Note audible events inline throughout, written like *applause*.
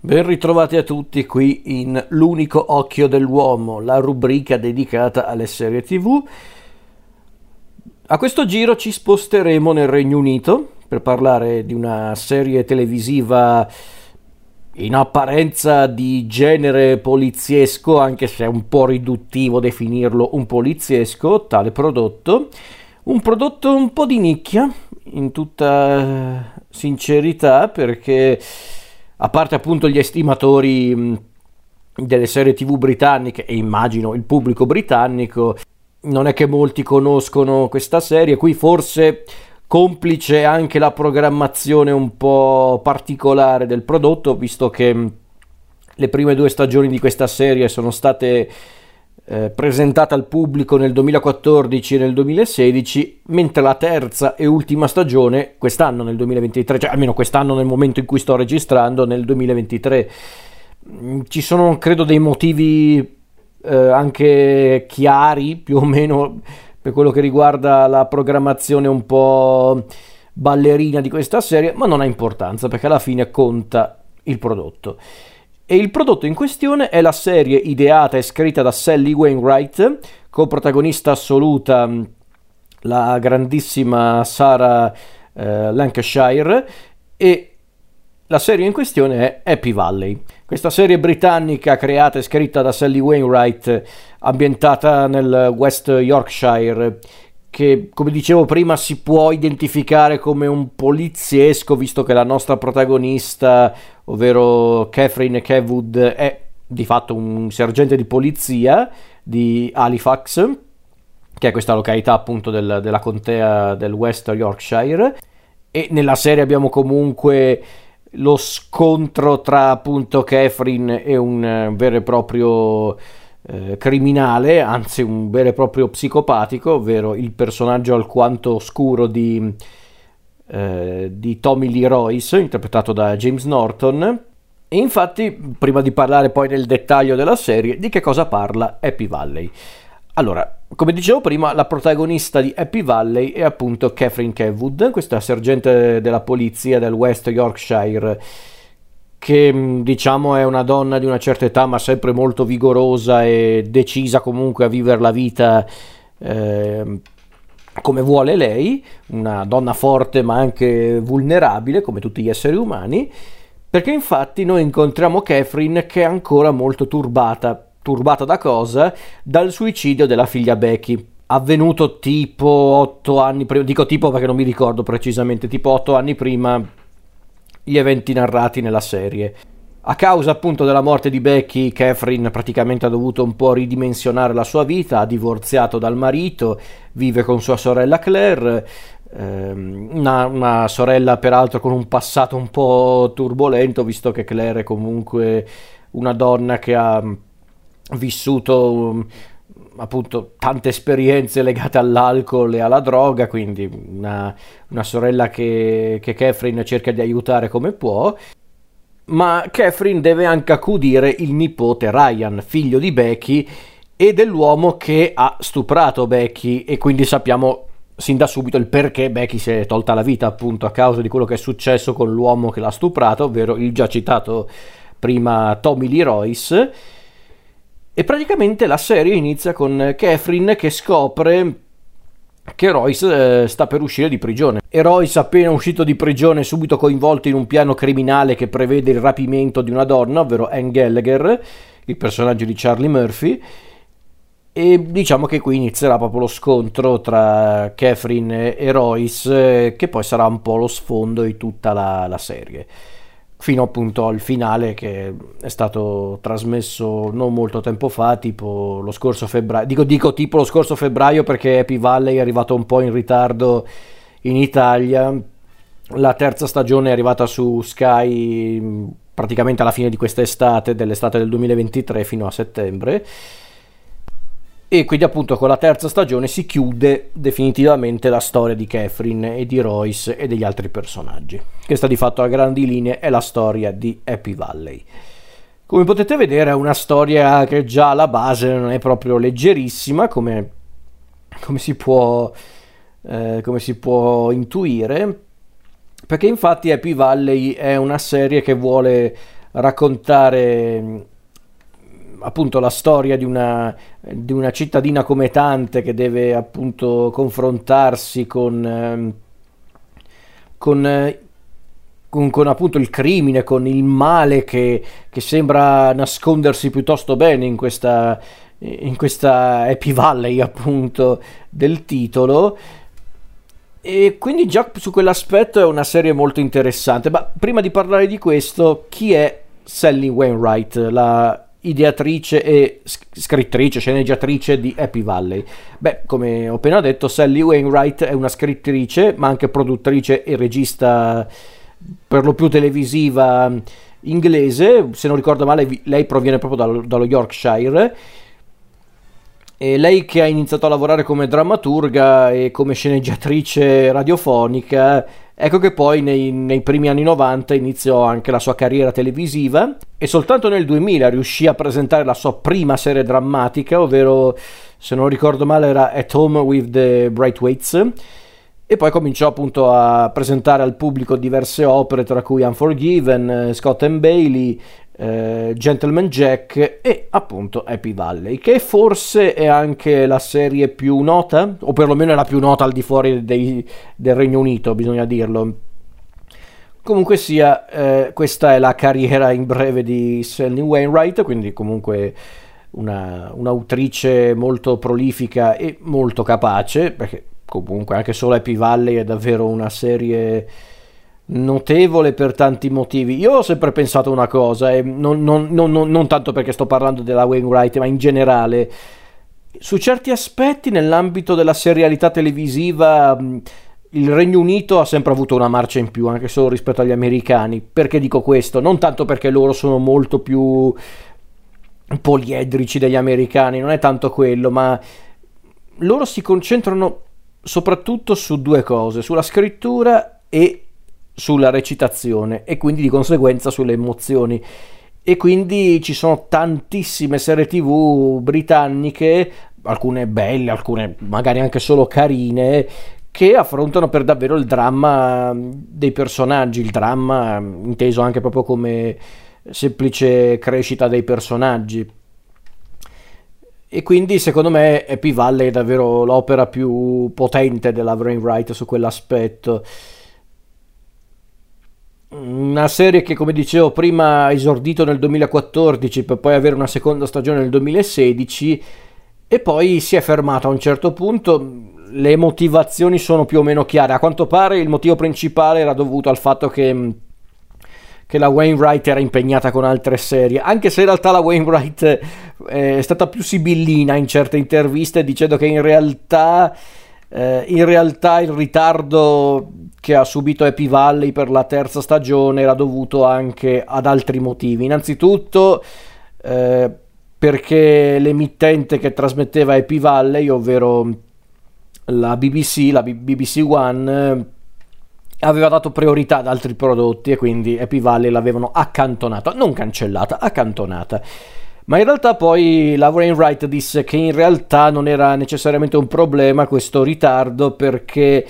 Ben ritrovati a tutti qui in L'unico occhio dell'uomo, la rubrica dedicata alle serie TV. A questo giro ci sposteremo nel Regno Unito per parlare di una serie televisiva in apparenza di genere poliziesco, anche se è un po' riduttivo definirlo un poliziesco, tale prodotto. Un prodotto un po' di nicchia, in tutta sincerità, perché a parte appunto gli estimatori delle serie tv britanniche e immagino il pubblico britannico, non è che molti conoscono questa serie, qui forse complice anche la programmazione un po' particolare del prodotto, visto che le prime due stagioni di questa serie sono state eh, presentate al pubblico nel 2014 e nel 2016, mentre la terza e ultima stagione quest'anno nel 2023, cioè almeno quest'anno nel momento in cui sto registrando, nel 2023. Mm, ci sono credo dei motivi eh, anche chiari più o meno per quello che riguarda la programmazione un po' ballerina di questa serie, ma non ha importanza perché alla fine conta il prodotto. E il prodotto in questione è la serie ideata e scritta da Sally Wainwright, co-protagonista assoluta mm, la grandissima Sarah eh, Lancashire e la serie in questione è Happy Valley. Questa serie britannica creata e scritta da Sally Wainwright, ambientata nel West Yorkshire, che come dicevo prima si può identificare come un poliziesco visto che la nostra protagonista, ovvero Catherine Kewood, è di fatto un sergente di polizia di Halifax, che è questa località appunto del, della contea del West Yorkshire. E nella serie abbiamo comunque lo scontro tra appunto Catherine e un vero e proprio eh, criminale, anzi un vero e proprio psicopatico, ovvero il personaggio alquanto oscuro di, eh, di Tommy Lee Royce, interpretato da James Norton. E infatti, prima di parlare poi nel dettaglio della serie, di che cosa parla Happy Valley? Allora, come dicevo prima, la protagonista di Happy Valley è appunto Catherine Kewood, questa sergente della polizia del West Yorkshire che mm, diciamo è una donna di una certa età ma sempre molto vigorosa e decisa comunque a vivere la vita eh, come vuole lei, una donna forte ma anche vulnerabile come tutti gli esseri umani, perché infatti noi incontriamo Catherine che è ancora molto turbata. Turbata da cosa? Dal suicidio della figlia Becky avvenuto tipo 8 anni prima, dico tipo perché non mi ricordo precisamente, tipo 8 anni prima gli eventi narrati nella serie. A causa appunto della morte di Becky, Catherine praticamente ha dovuto un po' ridimensionare la sua vita, ha divorziato dal marito, vive con sua sorella Claire, ehm, una, una, sorella peraltro con un passato un po' turbolento, visto che Claire è comunque una donna che ha vissuto appunto tante esperienze legate all'alcol e alla droga, quindi una, una sorella che, che Catherine cerca di aiutare come può. Ma Catherine deve anche accudire il nipote Ryan, figlio di Becky, e dell'uomo che ha stuprato Becky e quindi sappiamo sin da subito il perché Becky si è tolta la vita appunto a causa di quello che è successo con l'uomo che l'ha stuprato, ovvero il già citato prima Tommy Lee Royce e praticamente la serie inizia con Catherine che scopre che Royce eh, sta per uscire di prigione. E Royce, appena uscito di prigione, è subito coinvolto in un piano criminale che prevede il rapimento di una donna, ovvero Anne Gallagher, il personaggio di Charlie Murphy. E diciamo che qui inizierà proprio lo scontro tra Catherine e Royce, che poi sarà un po' lo sfondo di tutta la, la serie fino appunto al finale che è stato trasmesso non molto tempo fa, tipo lo scorso febbraio. Dico, dico tipo lo scorso febbraio perché Happy Valley è arrivato un po' in ritardo in Italia. La terza stagione è arrivata su Sky praticamente alla fine di quest'estate, dell'estate del 2023 fino a settembre e quindi appunto con la terza stagione si chiude definitivamente la storia di Catherine e di Royce e degli altri personaggi. Questa di fatto a grandi linee è la storia di Happy Valley. Come potete vedere è una storia che già alla base non è proprio leggerissima come, come, si, può, eh, come si può intuire, perché infatti Happy Valley è una serie che vuole raccontare appunto la storia di una, di una, cittadina come tante che deve appunto confrontarsi con, ehm, con, con, con appunto il crimine, con il male che, che, sembra nascondersi piuttosto bene in questa, in questa Happy Valley appunto del titolo. E quindi già su quell'aspetto è una serie molto interessante. Ma prima di parlare di questo, chi è Sally Wainwright, la ideatrice e scrittrice, sceneggiatrice di Happy Valley. Beh, come ho appena detto, Sally Wainwright è una scrittrice, ma anche produttrice e regista per lo più televisiva inglese. Se non ricordo male, lei proviene proprio dallo, dallo Yorkshire. E lei che ha iniziato a lavorare come drammaturga e come sceneggiatrice radiofonica Ecco che poi nei, nei, primi anni 90 iniziò anche la sua carriera televisiva e soltanto nel 2000 riuscì a presentare la sua prima serie drammatica, ovvero, se non ricordo male, era At Home with the Brightweights. E poi cominciò appunto a presentare al pubblico diverse opere, tra cui Unforgiven, Scott and Bailey, eh, Gentleman Jack e appunto Happy Valley, che forse è anche la serie più nota, o perlomeno è la più nota al di fuori dei, del Regno Unito, bisogna dirlo. Comunque sia, eh, questa è la carriera in breve di Sally Wainwright, quindi comunque una, un'autrice molto prolifica e molto capace, perché comunque anche solo Happy Valley è davvero una serie notevole per tanti motivi. Io ho sempre pensato una cosa, e non, non, non, non, tanto perché sto parlando della Wainwright, ma in generale. Su certi aspetti, nell'ambito della serialità televisiva, il Regno Unito ha sempre avuto una marcia in più, anche solo rispetto agli americani. Perché dico questo? Non tanto perché loro sono molto più poliedrici degli americani, non è tanto quello, ma loro si concentrano soprattutto su due cose, sulla scrittura e sulla recitazione e quindi di conseguenza sulle emozioni. E quindi ci sono tantissime serie tv britanniche, alcune belle, alcune magari anche solo carine, che affrontano per davvero il dramma dei personaggi, il dramma inteso anche proprio come semplice crescita dei personaggi. E quindi secondo me Happy Valley è davvero l'opera più potente della Brainwright su quell'aspetto. Una serie che, come dicevo prima, ha esordito nel 2014 per poi avere una seconda stagione nel 2016 e poi si è fermata a un certo punto. Le motivazioni sono più o meno chiare. A quanto pare il motivo principale era dovuto al fatto che, che la Wainwright era impegnata con altre serie, anche se in realtà la Wainwright eh, è stata più sibillina in certe interviste dicendo che in realtà eh, in realtà il ritardo che ha subito Happy Valley per la terza stagione era dovuto anche ad altri motivi. Innanzitutto eh, perché l'emittente che trasmetteva Happy Valley, ovvero la BBC, la B- BBC One, aveva dato priorità ad altri prodotti e quindi Happy Valley l'avevano accantonata, non cancellata, accantonata. Ma in realtà poi la Wainwright disse che in realtà non era necessariamente un problema questo ritardo perché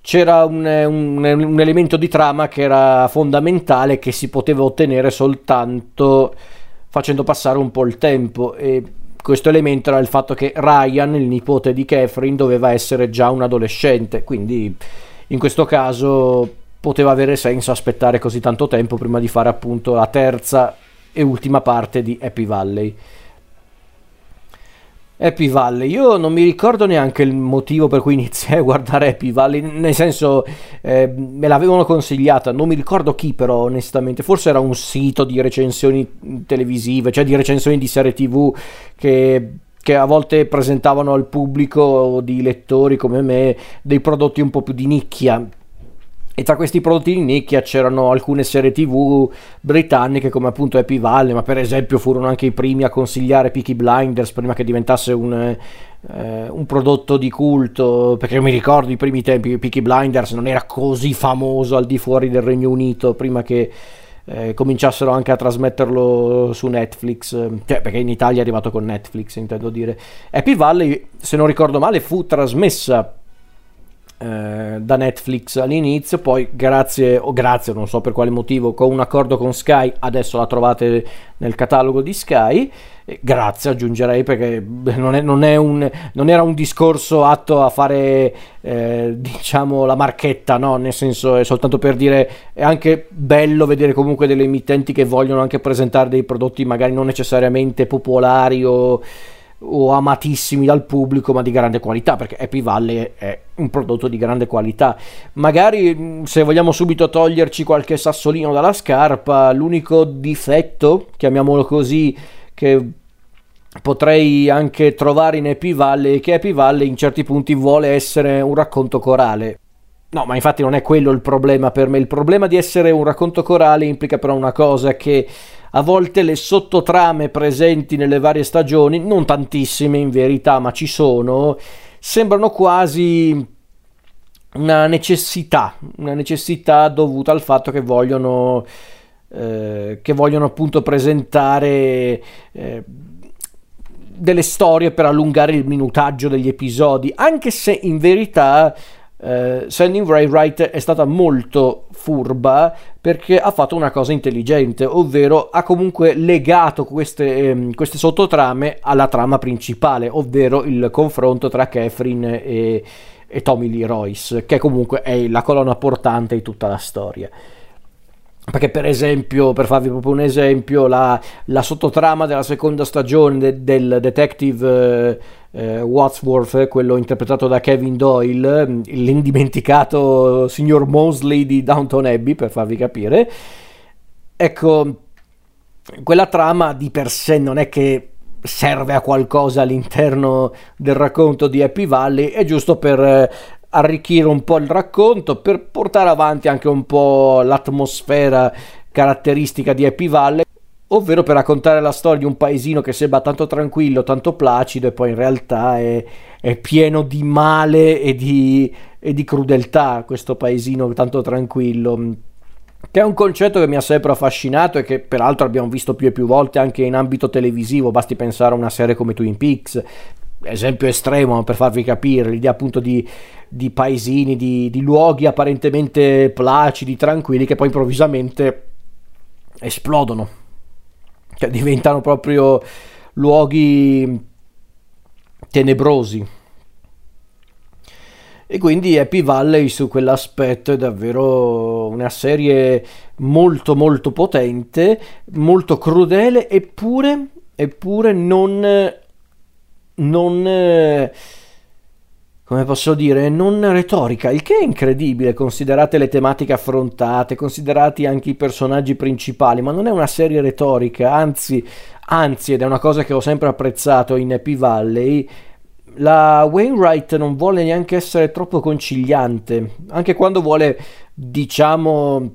c'era un, un, un, elemento di trama che era fondamentale che si poteva ottenere soltanto facendo passare un po' il tempo. E questo elemento era il fatto che Ryan, il nipote di Catherine, doveva essere già un adolescente, quindi in questo caso poteva avere senso aspettare così tanto tempo prima di fare appunto la terza e ultima parte di Happy Valley. Happy Valley, io non mi ricordo neanche il motivo per cui iniziai a guardare Happy Valley, nel senso eh, me l'avevano consigliata, non mi ricordo chi però onestamente, forse era un sito di recensioni televisive, cioè di recensioni di serie tv che, che a volte presentavano al pubblico di lettori come me dei prodotti un po' più di nicchia, e tra questi prodotti di nicchia c'erano alcune serie tv britanniche come appunto Happy Valley, ma per esempio furono anche i primi a consigliare Peaky Blinders prima che diventasse un, eh, un prodotto di culto, perché io mi ricordo i primi tempi Peaky Blinders non era così famoso al di fuori del Regno Unito prima che eh, cominciassero anche a trasmetterlo su Netflix, cioè perché in Italia è arrivato con Netflix intendo dire. Happy Valley, se non ricordo male, fu trasmessa eh, da Netflix all'inizio, poi grazie o grazie, non so per quale motivo, con un accordo con Sky, adesso la trovate nel catalogo di Sky. Grazie aggiungerei perché non, è, non, è un, non, era un discorso atto a fare eh, diciamo la marchetta, no? nel senso è soltanto per dire è anche bello vedere comunque delle emittenti che vogliono anche presentare dei prodotti magari non necessariamente popolari o o amatissimi dal pubblico ma di grande qualità perché Happy Valley è un prodotto di grande qualità magari mm, se vogliamo subito toglierci qualche sassolino dalla scarpa l'unico difetto chiamiamolo così che potrei anche trovare in Happy Valley che Happy Valley in certi punti vuole essere un racconto corale No, ma infatti non è quello il problema per me. Il problema di essere un racconto corale implica però una cosa che a volte le sottotrame presenti nelle varie stagioni, non tantissime in verità, ma ci sono, sembrano quasi una necessità, una necessità dovuta al fatto che vogliono, eh, che vogliono appunto presentare eh, delle storie per allungare il minutaggio degli episodi, anche se in verità eh, Sandy Wright è stata molto furba perché ha fatto una cosa intelligente, ovvero ha comunque legato queste, ehm, queste sottotrame alla trama principale, ovvero il confronto tra Catherine e, e Tommy Lee Royce, che comunque è la colonna portante di tutta la storia. Perché per esempio, per farvi proprio un esempio, la, la sottotrama della seconda stagione de, del detective eh, eh, Wadsworth, quello interpretato da Kevin Doyle, l'indimenticato signor Mosley di Downton Abbey, per farvi capire, ecco, quella trama di per sé non è che serve a qualcosa all'interno del racconto di Happy Valley, è giusto per eh, arricchire un po' il racconto, per portare avanti anche un po' l'atmosfera caratteristica di Happy Valley, ovvero per raccontare la storia di un paesino che sembra tanto tranquillo, tanto placido e poi in realtà è, è pieno di male e di, e di crudeltà questo paesino tanto tranquillo che è un concetto che mi ha sempre affascinato e che peraltro abbiamo visto più e più volte anche in ambito televisivo, basti pensare a una serie come Twin Peaks, esempio estremo per farvi capire l'idea appunto di, di paesini, di, di, luoghi apparentemente placidi, tranquilli che poi improvvisamente esplodono, cioè diventano proprio luoghi tenebrosi. E quindi Happy Valley su quell'aspetto è davvero una serie molto molto potente, molto crudele, eppure, eppure non non... Eh, come posso dire, non retorica, il che è incredibile, considerate le tematiche affrontate, considerati anche i personaggi principali, ma non è una serie retorica, anzi, anzi, ed è una cosa che ho sempre apprezzato in Happy Valley, la Wainwright non vuole neanche essere troppo conciliante, anche quando vuole, diciamo,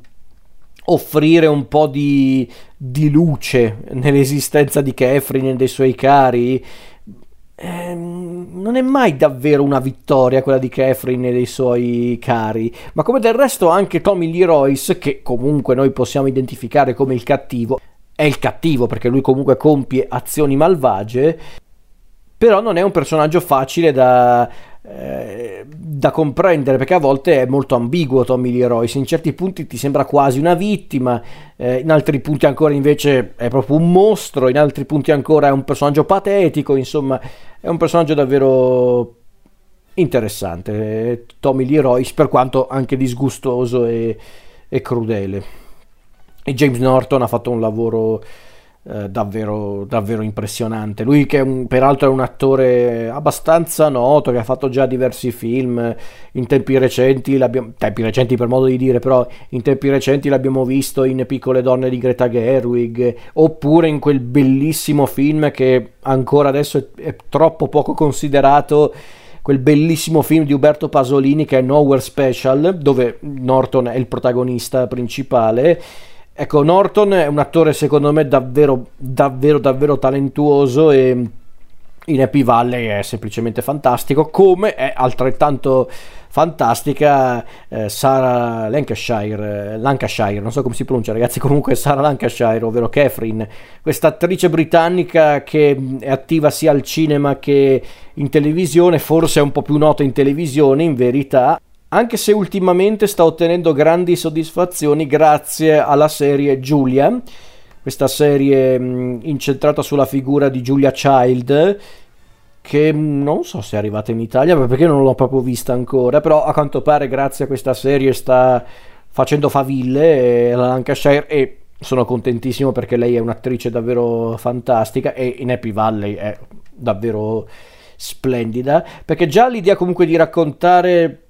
offrire un po' di, di luce nell'esistenza di Catherine e dei suoi cari, ehm, non è mai davvero una vittoria quella di Catherine e dei suoi cari, ma come del resto anche Tommy Lee Royce, che comunque noi possiamo identificare come il cattivo, è il cattivo perché lui comunque compie azioni malvagie, però non è un personaggio facile da, eh, da comprendere perché a volte è molto ambiguo Tommy Lee Royce. In certi punti ti sembra quasi una vittima eh, in altri punti ancora invece è proprio un mostro in altri punti ancora è un personaggio patetico insomma è un personaggio davvero interessante Tommy Lee Royce per quanto anche disgustoso e, e crudele. E James Norton ha fatto un lavoro eh, davvero, davvero impressionante. Lui che è un, peraltro è un attore abbastanza noto, che ha fatto già diversi film in tempi recenti, tempi recenti per modo di dire, però in tempi recenti l'abbiamo visto in Piccole donne di Greta Gerwig, oppure in quel bellissimo film che ancora adesso è, è troppo poco considerato quel bellissimo film di Uberto Pasolini che è Nowhere Special, dove Norton è il protagonista principale Ecco, Norton è un attore secondo me davvero, davvero, davvero talentuoso e in Happy Valley è semplicemente fantastico, come è altrettanto fantastica eh, Sarah Lancashire, Lancashire, non so come si pronuncia ragazzi, comunque Sarah Lancashire, ovvero Catherine, questa attrice britannica che è attiva sia al cinema che in televisione, forse è un po' più nota in televisione in verità, anche se ultimamente sta ottenendo grandi soddisfazioni grazie alla serie Giulia, questa serie mh, incentrata sulla figura di Giulia Child, che non so se è arrivata in Italia perché non l'ho proprio vista ancora, però a quanto pare grazie a questa serie sta facendo faville la Lancashire e sono contentissimo perché lei è un'attrice davvero fantastica e in Happy Valley è davvero splendida perché già l'idea comunque di raccontare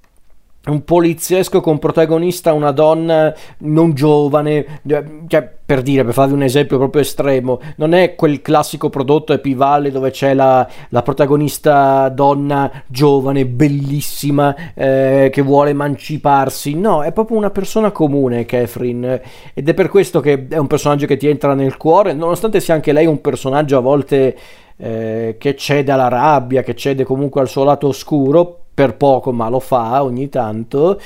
un poliziesco con protagonista una donna non giovane, cioè, per dire, per farvi un esempio proprio estremo, non è quel classico prodotto epivale dove c'è la, la protagonista donna giovane, bellissima, eh, che vuole emanciparsi, no, è proprio una persona comune Catherine ed è per questo che è un personaggio che ti entra nel cuore, nonostante sia anche lei un personaggio a volte eh, che cede alla rabbia, che cede comunque al suo lato oscuro, per poco, ma lo fa ogni tanto.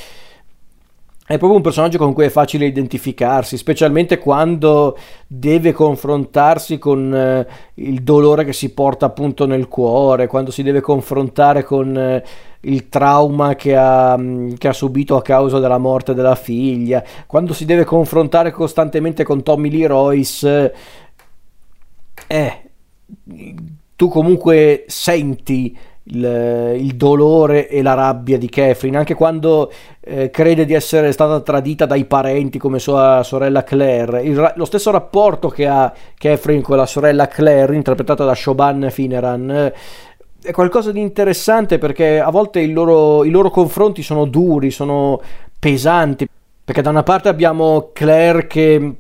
È proprio un personaggio con cui è facile identificarsi, specialmente quando deve confrontarsi con eh, il dolore che si porta appunto nel cuore, quando si deve confrontare con eh, il trauma che ha, mm, che ha, subito a causa della morte della figlia, quando si deve confrontare costantemente con Tommy Lee Royce. Eh, tu comunque senti il, il, dolore e la rabbia di Catherine, anche quando eh, crede di essere stata tradita dai parenti come sua sorella Claire. Il, lo stesso rapporto che ha Catherine con la sorella Claire, interpretata da Shoban Fineran, eh, è qualcosa di interessante perché a volte loro, i loro confronti sono duri, sono pesanti. Perché da una parte abbiamo Claire che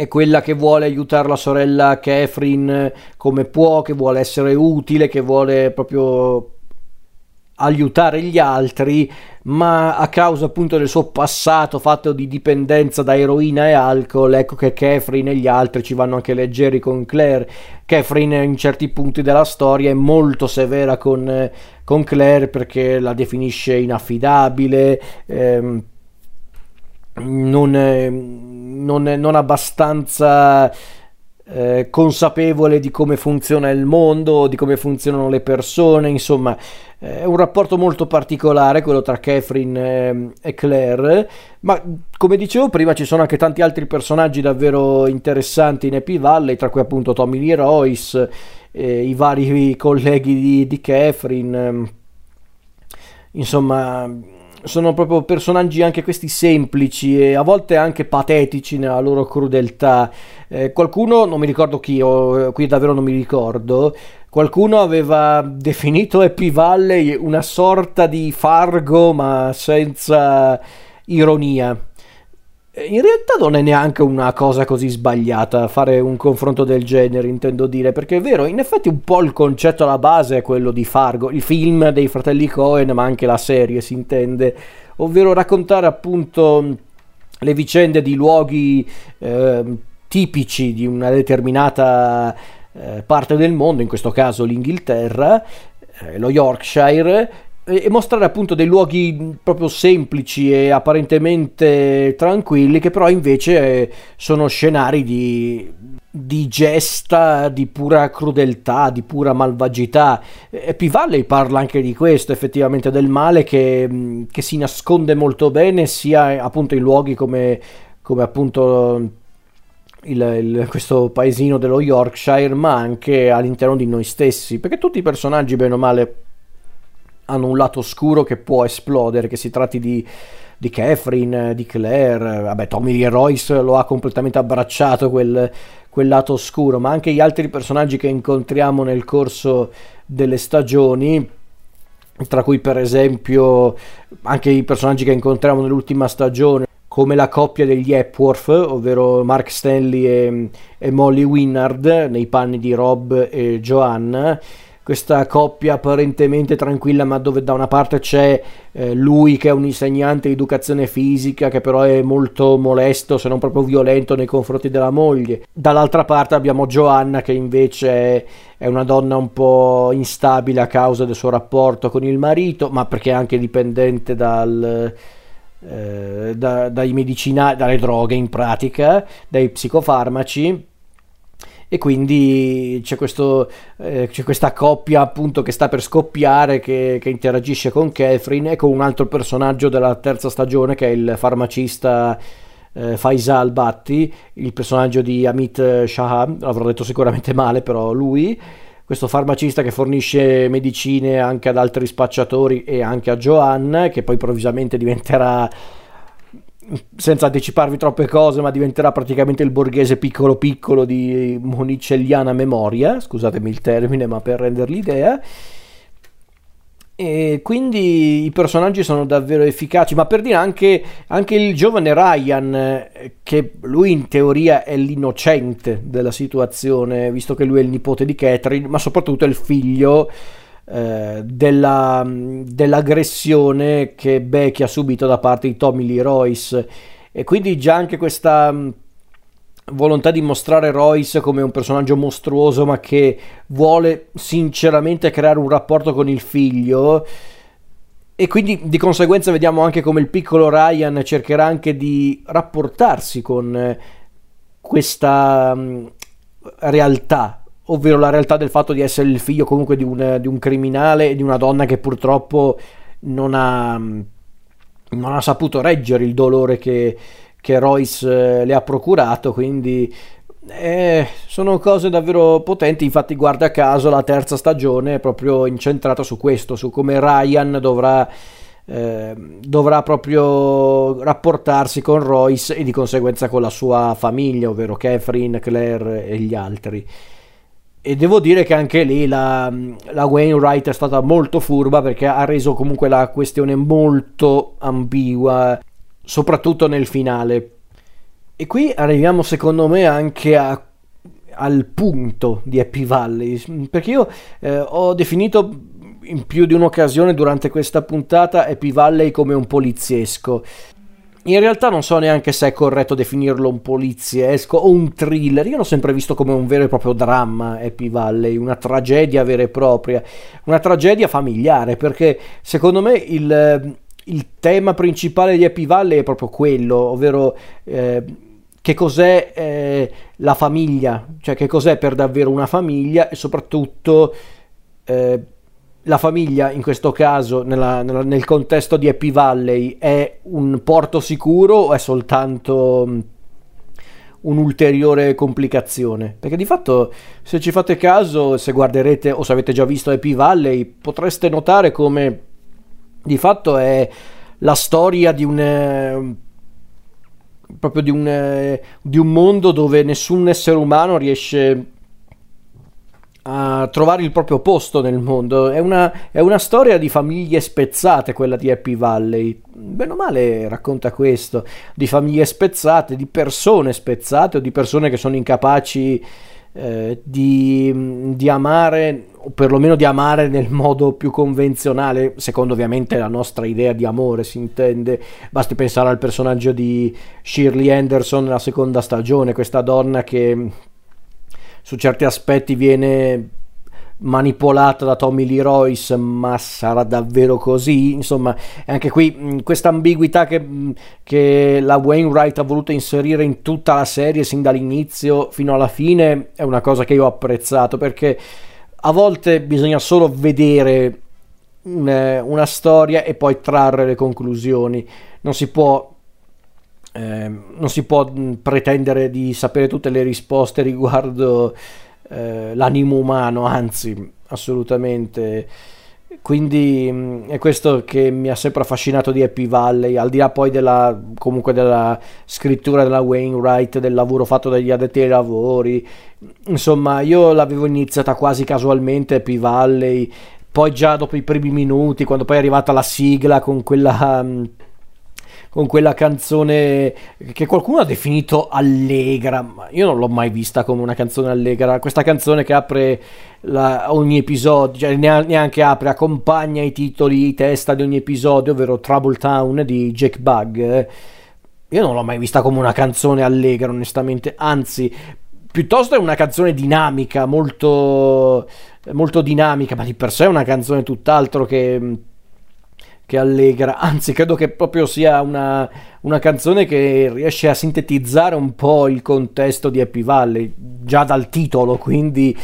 è quella che vuole aiutare la sorella Catherine come può, che vuole essere utile, che vuole proprio aiutare gli altri, ma a causa appunto del suo passato fatto di dipendenza da eroina e alcol, ecco che Catherine e gli altri ci vanno anche leggeri con Claire. Catherine in certi punti della storia è molto severa con, con Claire perché la definisce inaffidabile. Ehm, non, non, non abbastanza eh, consapevole di come funziona il mondo, di come funzionano le persone, insomma è un rapporto molto particolare quello tra Catherine e Claire, ma come dicevo prima ci sono anche tanti altri personaggi davvero interessanti in Happy Valley, tra cui appunto Tommy Lee Royce, eh, i vari *laughs* colleghi di, di Catherine, insomma sono proprio personaggi anche questi semplici e a volte anche patetici nella loro crudeltà. Eh, qualcuno, non mi ricordo chi, o, qui davvero non mi ricordo, qualcuno aveva definito Happy Valley una sorta di Fargo ma senza ironia. Eh, in realtà non è neanche una cosa così sbagliata fare un confronto del genere, intendo dire, perché è vero, in effetti un po' il concetto alla base è quello di Fargo, il film dei fratelli Cohen, ma anche la serie si intende, ovvero raccontare appunto le vicende di luoghi eh, tipici di una determinata eh, parte del mondo, in questo caso l'Inghilterra, eh, lo Yorkshire, e mostrare appunto dei luoghi proprio semplici e apparentemente tranquilli che però invece eh, sono scenari di, di gesta, di pura crudeltà, di pura malvagità. P. Valley parla anche di questo, effettivamente, del male che, che si nasconde molto bene sia appunto in luoghi come, come appunto il, il, questo paesino dello Yorkshire, ma anche all'interno di noi stessi, perché tutti i personaggi, bene o male, hanno un lato oscuro che può esplodere, che si tratti di, di Catherine, di Claire, vabbè Tommy Lee Royce lo ha completamente abbracciato quel, quel lato oscuro, ma anche gli altri personaggi che incontriamo nel corso delle stagioni, tra cui per esempio anche i personaggi che incontriamo nell'ultima stagione, come la coppia degli Epworth, ovvero Mark Stanley e, e Molly Winnard, nei panni di Rob e Joanna questa coppia apparentemente tranquilla, ma dove da una parte c'è eh, lui che è un insegnante di educazione fisica, che però è molto molesto, se non proprio violento nei confronti della moglie. Dall'altra parte abbiamo Joanna che invece è, è una donna un po' instabile a causa del suo rapporto con il marito, ma perché è anche dipendente dal... Eh, da, dai medicinali, dalle droghe in pratica, dai psicofarmaci e quindi c'è, questo, eh, c'è, questa coppia appunto che sta per scoppiare che, che, interagisce con Catherine e con un altro personaggio della terza stagione che è il farmacista eh, Faisal Batti, il personaggio di Amit Shah, l'avrò detto sicuramente male però lui. Questo farmacista che fornisce medicine anche ad altri spacciatori e anche a Joanne, che poi improvvisamente diventerà senza anticiparvi troppe cose, ma diventerà praticamente il borghese piccolo piccolo di monicelliana memoria, scusatemi il termine, ma per renderli idea. E quindi i personaggi sono davvero efficaci, ma per dire anche, anche, il giovane Ryan, che lui in teoria è l'innocente della situazione, visto che lui è il nipote di Catherine, ma soprattutto è il figlio eh, della, dell'aggressione che Becky ha subito da parte di Tommy Lee Royce. E quindi già anche questa volontà di mostrare Royce come un personaggio mostruoso ma che vuole sinceramente creare un rapporto con il figlio e quindi di conseguenza vediamo anche come il piccolo Ryan cercherà anche di rapportarsi con eh, questa mm, realtà ovvero la realtà del fatto di essere il figlio comunque di un, di un criminale e di una donna che purtroppo non ha, non ha saputo reggere il dolore che, che Royce eh, le ha procurato, quindi eh, sono cose davvero potenti, infatti guarda caso la terza stagione è proprio incentrata su questo, su come Ryan dovrà, eh, dovrà proprio rapportarsi con Royce e di conseguenza con la sua famiglia, ovvero Catherine, Claire e gli altri. E devo dire che anche lì la, la Wainwright è stata molto furba perché ha reso comunque la questione molto ambigua soprattutto nel finale. E qui arriviamo secondo me anche a, al punto di Happy Valley, perché io eh, ho definito in più di un'occasione durante questa puntata Happy Valley come un poliziesco. In realtà non so neanche se è corretto definirlo un poliziesco o un thriller. Io l'ho sempre visto come un vero e proprio dramma Happy Valley, una tragedia vera e propria, una tragedia familiare, perché secondo me il, il tema principale di Happy Valley è proprio quello, ovvero eh, che cos'è eh, la famiglia, cioè che cos'è per davvero una famiglia e soprattutto eh, la famiglia in questo caso nella, nella, nel contesto di Happy Valley è un porto sicuro o è soltanto mm, un'ulteriore complicazione? Perché di fatto se ci fate caso se guarderete o se avete già visto Happy Valley potreste notare come di fatto è la storia di un eh, proprio di un, eh, di un mondo dove nessun essere umano riesce a trovare il proprio posto nel mondo. È una, è una, storia di famiglie spezzate, quella di Happy Valley. Bene o male racconta questo, di famiglie spezzate, di persone spezzate o di persone che sono incapaci eh, di, di, amare, o perlomeno di amare nel modo più convenzionale, secondo ovviamente la nostra idea di amore, si intende. Basti pensare al personaggio di Shirley Anderson nella seconda stagione, questa donna che su certi aspetti viene manipolata da Tommy Lee Royce, ma sarà davvero così? Insomma, anche qui questa ambiguità che, che, la Wainwright ha voluto inserire in tutta la serie, sin dall'inizio fino alla fine, è una cosa che io ho apprezzato perché a volte bisogna solo vedere una, una storia e poi trarre le conclusioni. Non si può eh, non si può pretendere di sapere tutte le risposte riguardo eh, l'animo umano, anzi, assolutamente. Quindi è questo che mi ha sempre affascinato di Happy Valley, al di là poi della, comunque della scrittura della Wainwright, del lavoro fatto dagli addetti ai lavori. Insomma, io l'avevo iniziata quasi casualmente Happy Valley, poi già dopo i primi minuti, quando poi è arrivata la sigla con quella... Mh, con quella canzone che qualcuno ha definito allegra, ma io non l'ho mai vista come una canzone allegra. Questa canzone che apre la, ogni episodio, cioè neanche apre, accompagna i titoli, i testa di ogni episodio, ovvero Trouble Town di Jack Bug. Io non l'ho mai vista come una canzone allegra, onestamente, anzi, piuttosto è una canzone dinamica, molto, molto dinamica, ma di per sé è una canzone tutt'altro che che allegra, anzi credo che proprio sia una, una, canzone che riesce a sintetizzare un po' il contesto di Happy Valley. già dal titolo, quindi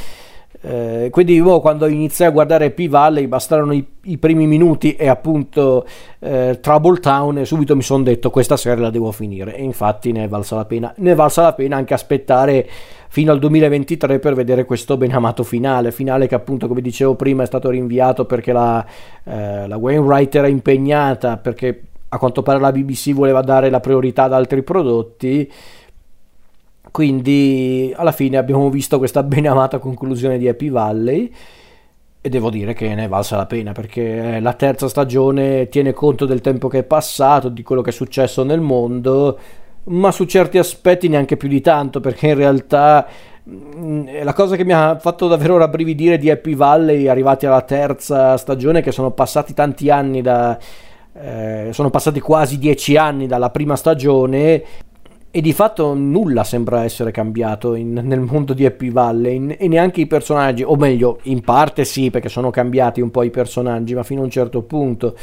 eh, quindi oh, quando iniziai a guardare P-Valley bastarono i, i, primi minuti e appunto eh, Trouble Town e subito mi sono detto questa serie la devo finire e infatti ne è valsa la pena. Ne è valsa la pena anche aspettare fino al 2023 per vedere questo ben amato finale, finale che appunto come dicevo prima è stato rinviato perché la, eh, la Wainwright era impegnata perché a quanto pare la BBC voleva dare la priorità ad altri prodotti. Quindi alla fine abbiamo visto questa *laughs* ben amata conclusione di Happy Valley. E devo dire che ne è valsa la pena perché la terza stagione tiene conto del tempo che è passato, di quello che è successo nel mondo, ma su certi aspetti neanche più di tanto perché in realtà mm, la cosa che mi ha fatto davvero rabbrividire di Happy Valley arrivati alla terza stagione che sono passati tanti anni da eh, sono passati quasi dieci anni dalla prima stagione e di fatto nulla sembra essere cambiato in, nel mondo di Happy Valley e neanche i personaggi, o meglio, in parte sì, perché sono cambiati un po' i personaggi, ma fino a un certo punto.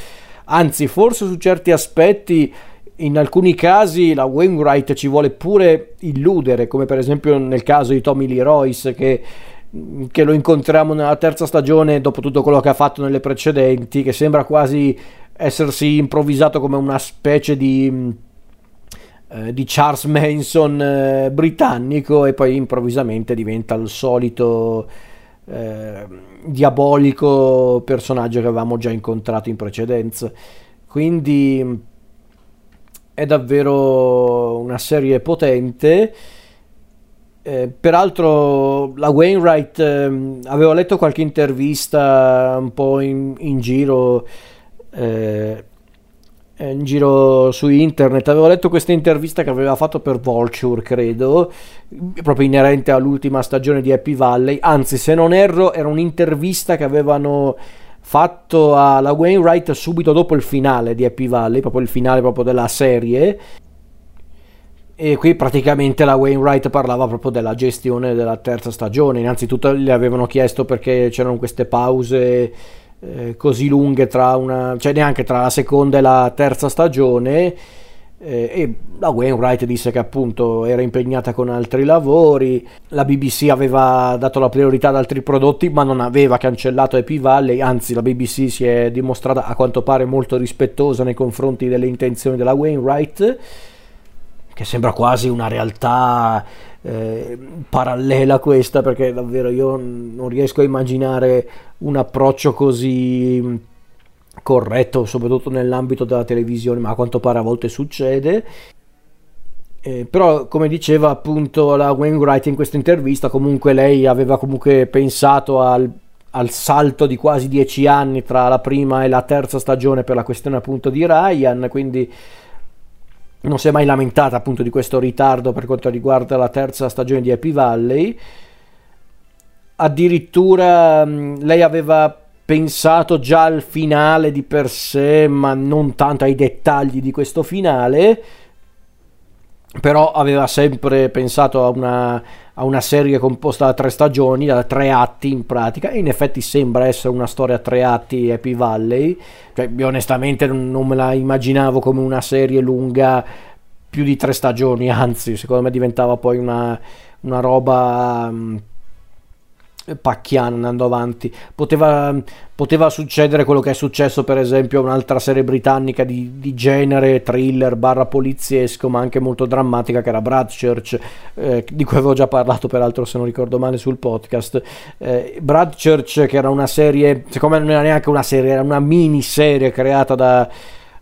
Anzi, forse su certi aspetti, in alcuni casi, la Wainwright ci vuole pure illudere, come per esempio nel caso di Tommy Lee Royce, che, che lo incontriamo nella terza stagione dopo tutto quello che ha fatto nelle precedenti, che sembra quasi essersi improvvisato come una specie di eh, di Charles Manson eh, britannico e poi improvvisamente diventa il solito eh, diabolico personaggio che avevamo già incontrato in precedenza. Quindi è davvero una serie potente. Eh, peraltro la Wainwright eh, avevo letto qualche intervista un po' in, in giro eh, in giro su internet avevo letto questa intervista che aveva fatto per Vulture credo proprio inerente all'ultima stagione di Happy Valley anzi se non erro era un'intervista che avevano fatto alla Wainwright subito dopo il finale di Happy Valley proprio il finale proprio della serie. E qui praticamente la Wainwright parlava proprio della gestione della terza stagione. Innanzitutto gli avevano chiesto perché c'erano queste pause eh, così lunghe tra una, cioè neanche tra la seconda e la terza stagione eh, e la Wainwright disse che appunto era impegnata con altri lavori, la BBC aveva dato la priorità ad altri prodotti ma non aveva cancellato Happy Valley, anzi la BBC si è dimostrata a quanto pare molto rispettosa nei confronti delle intenzioni della Wainwright che sembra quasi una realtà eh, parallela questa perché davvero io non riesco a immaginare un approccio così corretto soprattutto nell'ambito della televisione ma a quanto pare a volte succede eh, però come diceva appunto la Wainwright in questa intervista comunque lei aveva comunque pensato al, al salto di quasi dieci anni tra la prima e la terza stagione per la questione appunto di Ryan quindi non si è mai lamentata appunto di questo ritardo per quanto riguarda la terza stagione di Happy Valley. Addirittura lei aveva pensato già al finale di per sé, ma non tanto ai dettagli di questo finale. Però aveva sempre pensato a una, a una, serie composta da tre stagioni, da tre atti in pratica, e in effetti sembra essere una storia a tre atti Happy Valley, cioè io onestamente non, me la immaginavo come una serie lunga più di tre stagioni, *laughs* anzi secondo me diventava poi una, una roba pacchiano andando avanti. Poteva, poteva, succedere quello che è successo, per esempio, a un'altra serie britannica di, di, genere thriller barra poliziesco, ma anche molto drammatica, che era Bradchurch, eh, di cui avevo già parlato, peraltro, se non ricordo male, sul podcast. Eh, Bradchurch, che era una serie, secondo me non era neanche una serie, era una miniserie creata da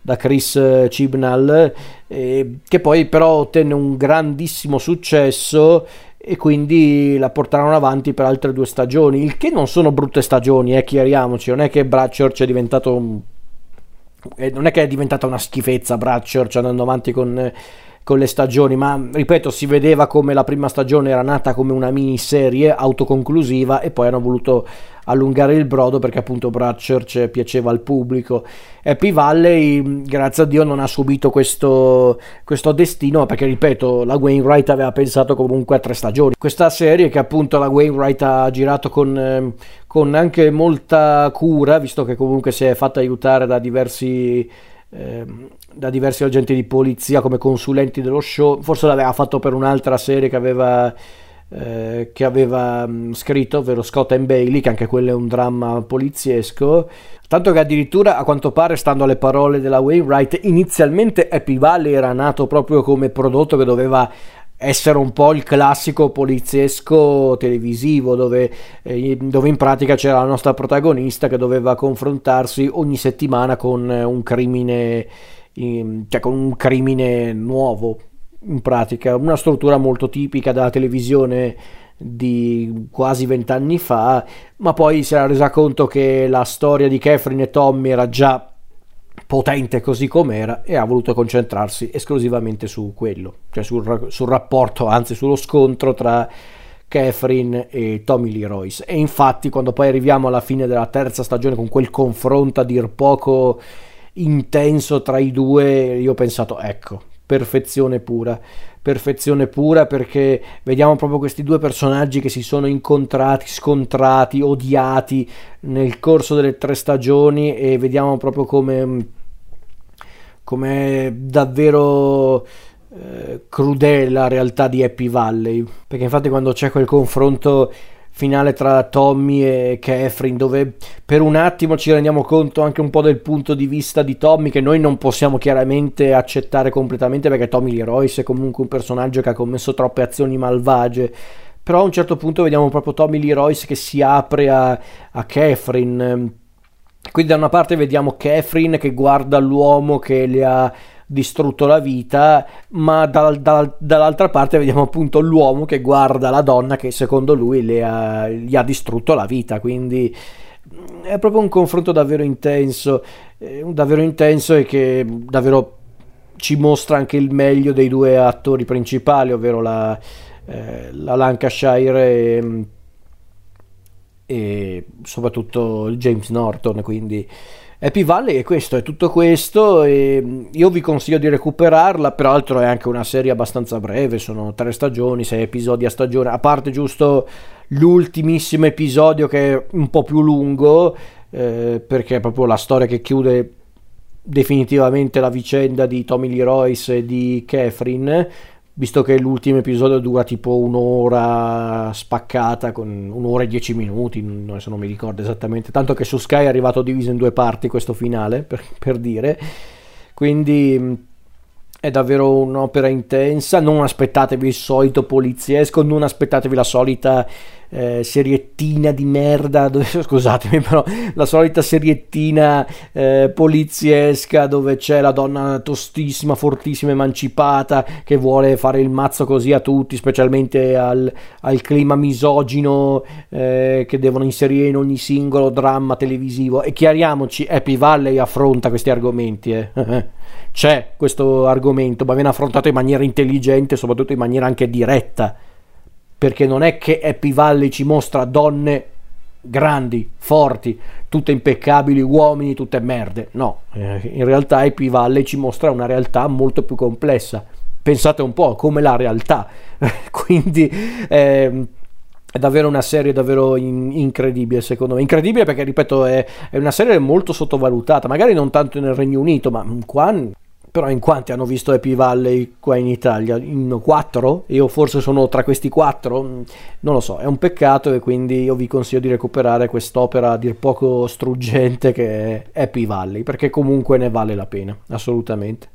da Chris Chibnall, eh, che poi però ottenne un grandissimo successo e quindi la portarono avanti per altre due stagioni, il che non sono brutte stagioni, eh, chiariamoci, non è che Bratchurch è diventato un... eh, non è che è diventata una schifezza Bratchurch andando avanti con, con le stagioni, ma ripeto, si vedeva come la prima stagione era nata come una miniserie autoconclusiva e poi hanno voluto allungare il brodo perché appunto Bratchurch piaceva al pubblico. Happy Valley, grazie a Dio, non ha subito questo, questo destino perché, ripeto, la Wainwright aveva pensato comunque a tre stagioni. Questa serie che appunto la Wainwright ha girato con, ehm, con anche molta cura, visto che comunque si è fatta aiutare da diversi... Eh, da diversi agenti di polizia come consulenti dello show forse l'aveva fatto per un'altra serie che aveva eh, che aveva mh, scritto, ovvero Scott and Bailey, che anche quello è un dramma poliziesco. Tanto che addirittura, a quanto pare, stando alle parole della Wainwright, inizialmente Happy Valley era nato proprio come prodotto che doveva essere un po' il classico poliziesco televisivo dove, eh, dove, in pratica c'era la nostra protagonista che doveva confrontarsi ogni settimana con un crimine, cioè con un crimine nuovo in pratica, una struttura molto tipica della televisione di quasi vent'anni fa, ma poi si era resa conto che la storia di Catherine e Tommy era già potente così com'era e ha voluto concentrarsi esclusivamente su quello, cioè sul, sul rapporto, anzi sullo scontro tra Catherine e Tommy Lee Royce. E infatti quando poi arriviamo alla fine della terza stagione con quel confronto a dir poco intenso tra i due, io ho pensato ecco, perfezione pura perfezione pura perché vediamo proprio questi due personaggi che si sono incontrati, scontrati, odiati nel corso delle tre stagioni e vediamo proprio come, come davvero eh, crudele la realtà di Happy Valley. Perché infatti quando c'è quel confronto finale tra Tommy e Catherine dove per un attimo ci rendiamo conto anche un po' del punto di vista di Tommy che noi non possiamo chiaramente accettare completamente perché Tommy Lee Royce è comunque un personaggio che ha commesso troppe azioni malvagie. Però a un certo punto vediamo proprio Tommy Lee Royce che si apre a, a Catherine quindi da una parte vediamo Catherine che guarda l'uomo che le ha distrutto la vita, ma dal, dal, dall'altra parte vediamo appunto l'uomo che guarda la donna che secondo lui ha, gli ha distrutto la vita, quindi mm, è proprio un confronto davvero intenso, eh, davvero intenso e che davvero ci mostra anche il meglio dei due attori principali, ovvero la, eh, la Lancashire e, e soprattutto James Norton, quindi Happy Valley è questo, è tutto questo e io vi consiglio di recuperarla, peraltro è anche una serie abbastanza breve, sono tre stagioni, sei episodi a stagione, a parte giusto l'ultimissimo episodio che è un po' più lungo, eh, perché è proprio la storia che chiude definitivamente la vicenda di Tommy Lee Royce e di Catherine visto che l'ultimo episodio dura tipo un'ora spaccata con un'ora e dieci minuti adesso non mi ricordo esattamente tanto che su Sky è arrivato diviso in due parti questo finale *laughs* per, per dire. Quindi è davvero un'opera intensa non aspettatevi il solito poliziesco non aspettatevi la solita eh, seriettina di merda, *laughs* dove, scusatemi però, la solita seriettina eh, poliziesca dove c'è la donna tostissima, fortissima, emancipata che vuole fare il mazzo così a tutti, specialmente al, al clima misogino eh, che devono inserire in ogni singolo dramma televisivo. E chiariamoci, Happy Valley affronta questi argomenti. Eh. *laughs* C'è questo argomento, ma viene affrontato in maniera intelligente, soprattutto in maniera anche diretta perché non è che Happy Valley ci mostra donne grandi, forti, tutte impeccabili, uomini, tutte merde. No, eh, in realtà Happy Valley ci mostra una realtà molto più complessa. Pensate un po' come la realtà. *laughs* Quindi eh, è davvero una serie davvero in- incredibile secondo me. Incredibile perché, ripeto, è, è, una serie molto sottovalutata, magari non tanto nel Regno Unito, ma qua però in quanti hanno visto Happy Valley qua in Italia? In quattro? Io forse sono tra questi quattro? Non lo so, è un peccato e quindi io vi consiglio di recuperare quest'opera a dir poco struggente che è Happy Valley, perché comunque ne vale la pena, assolutamente.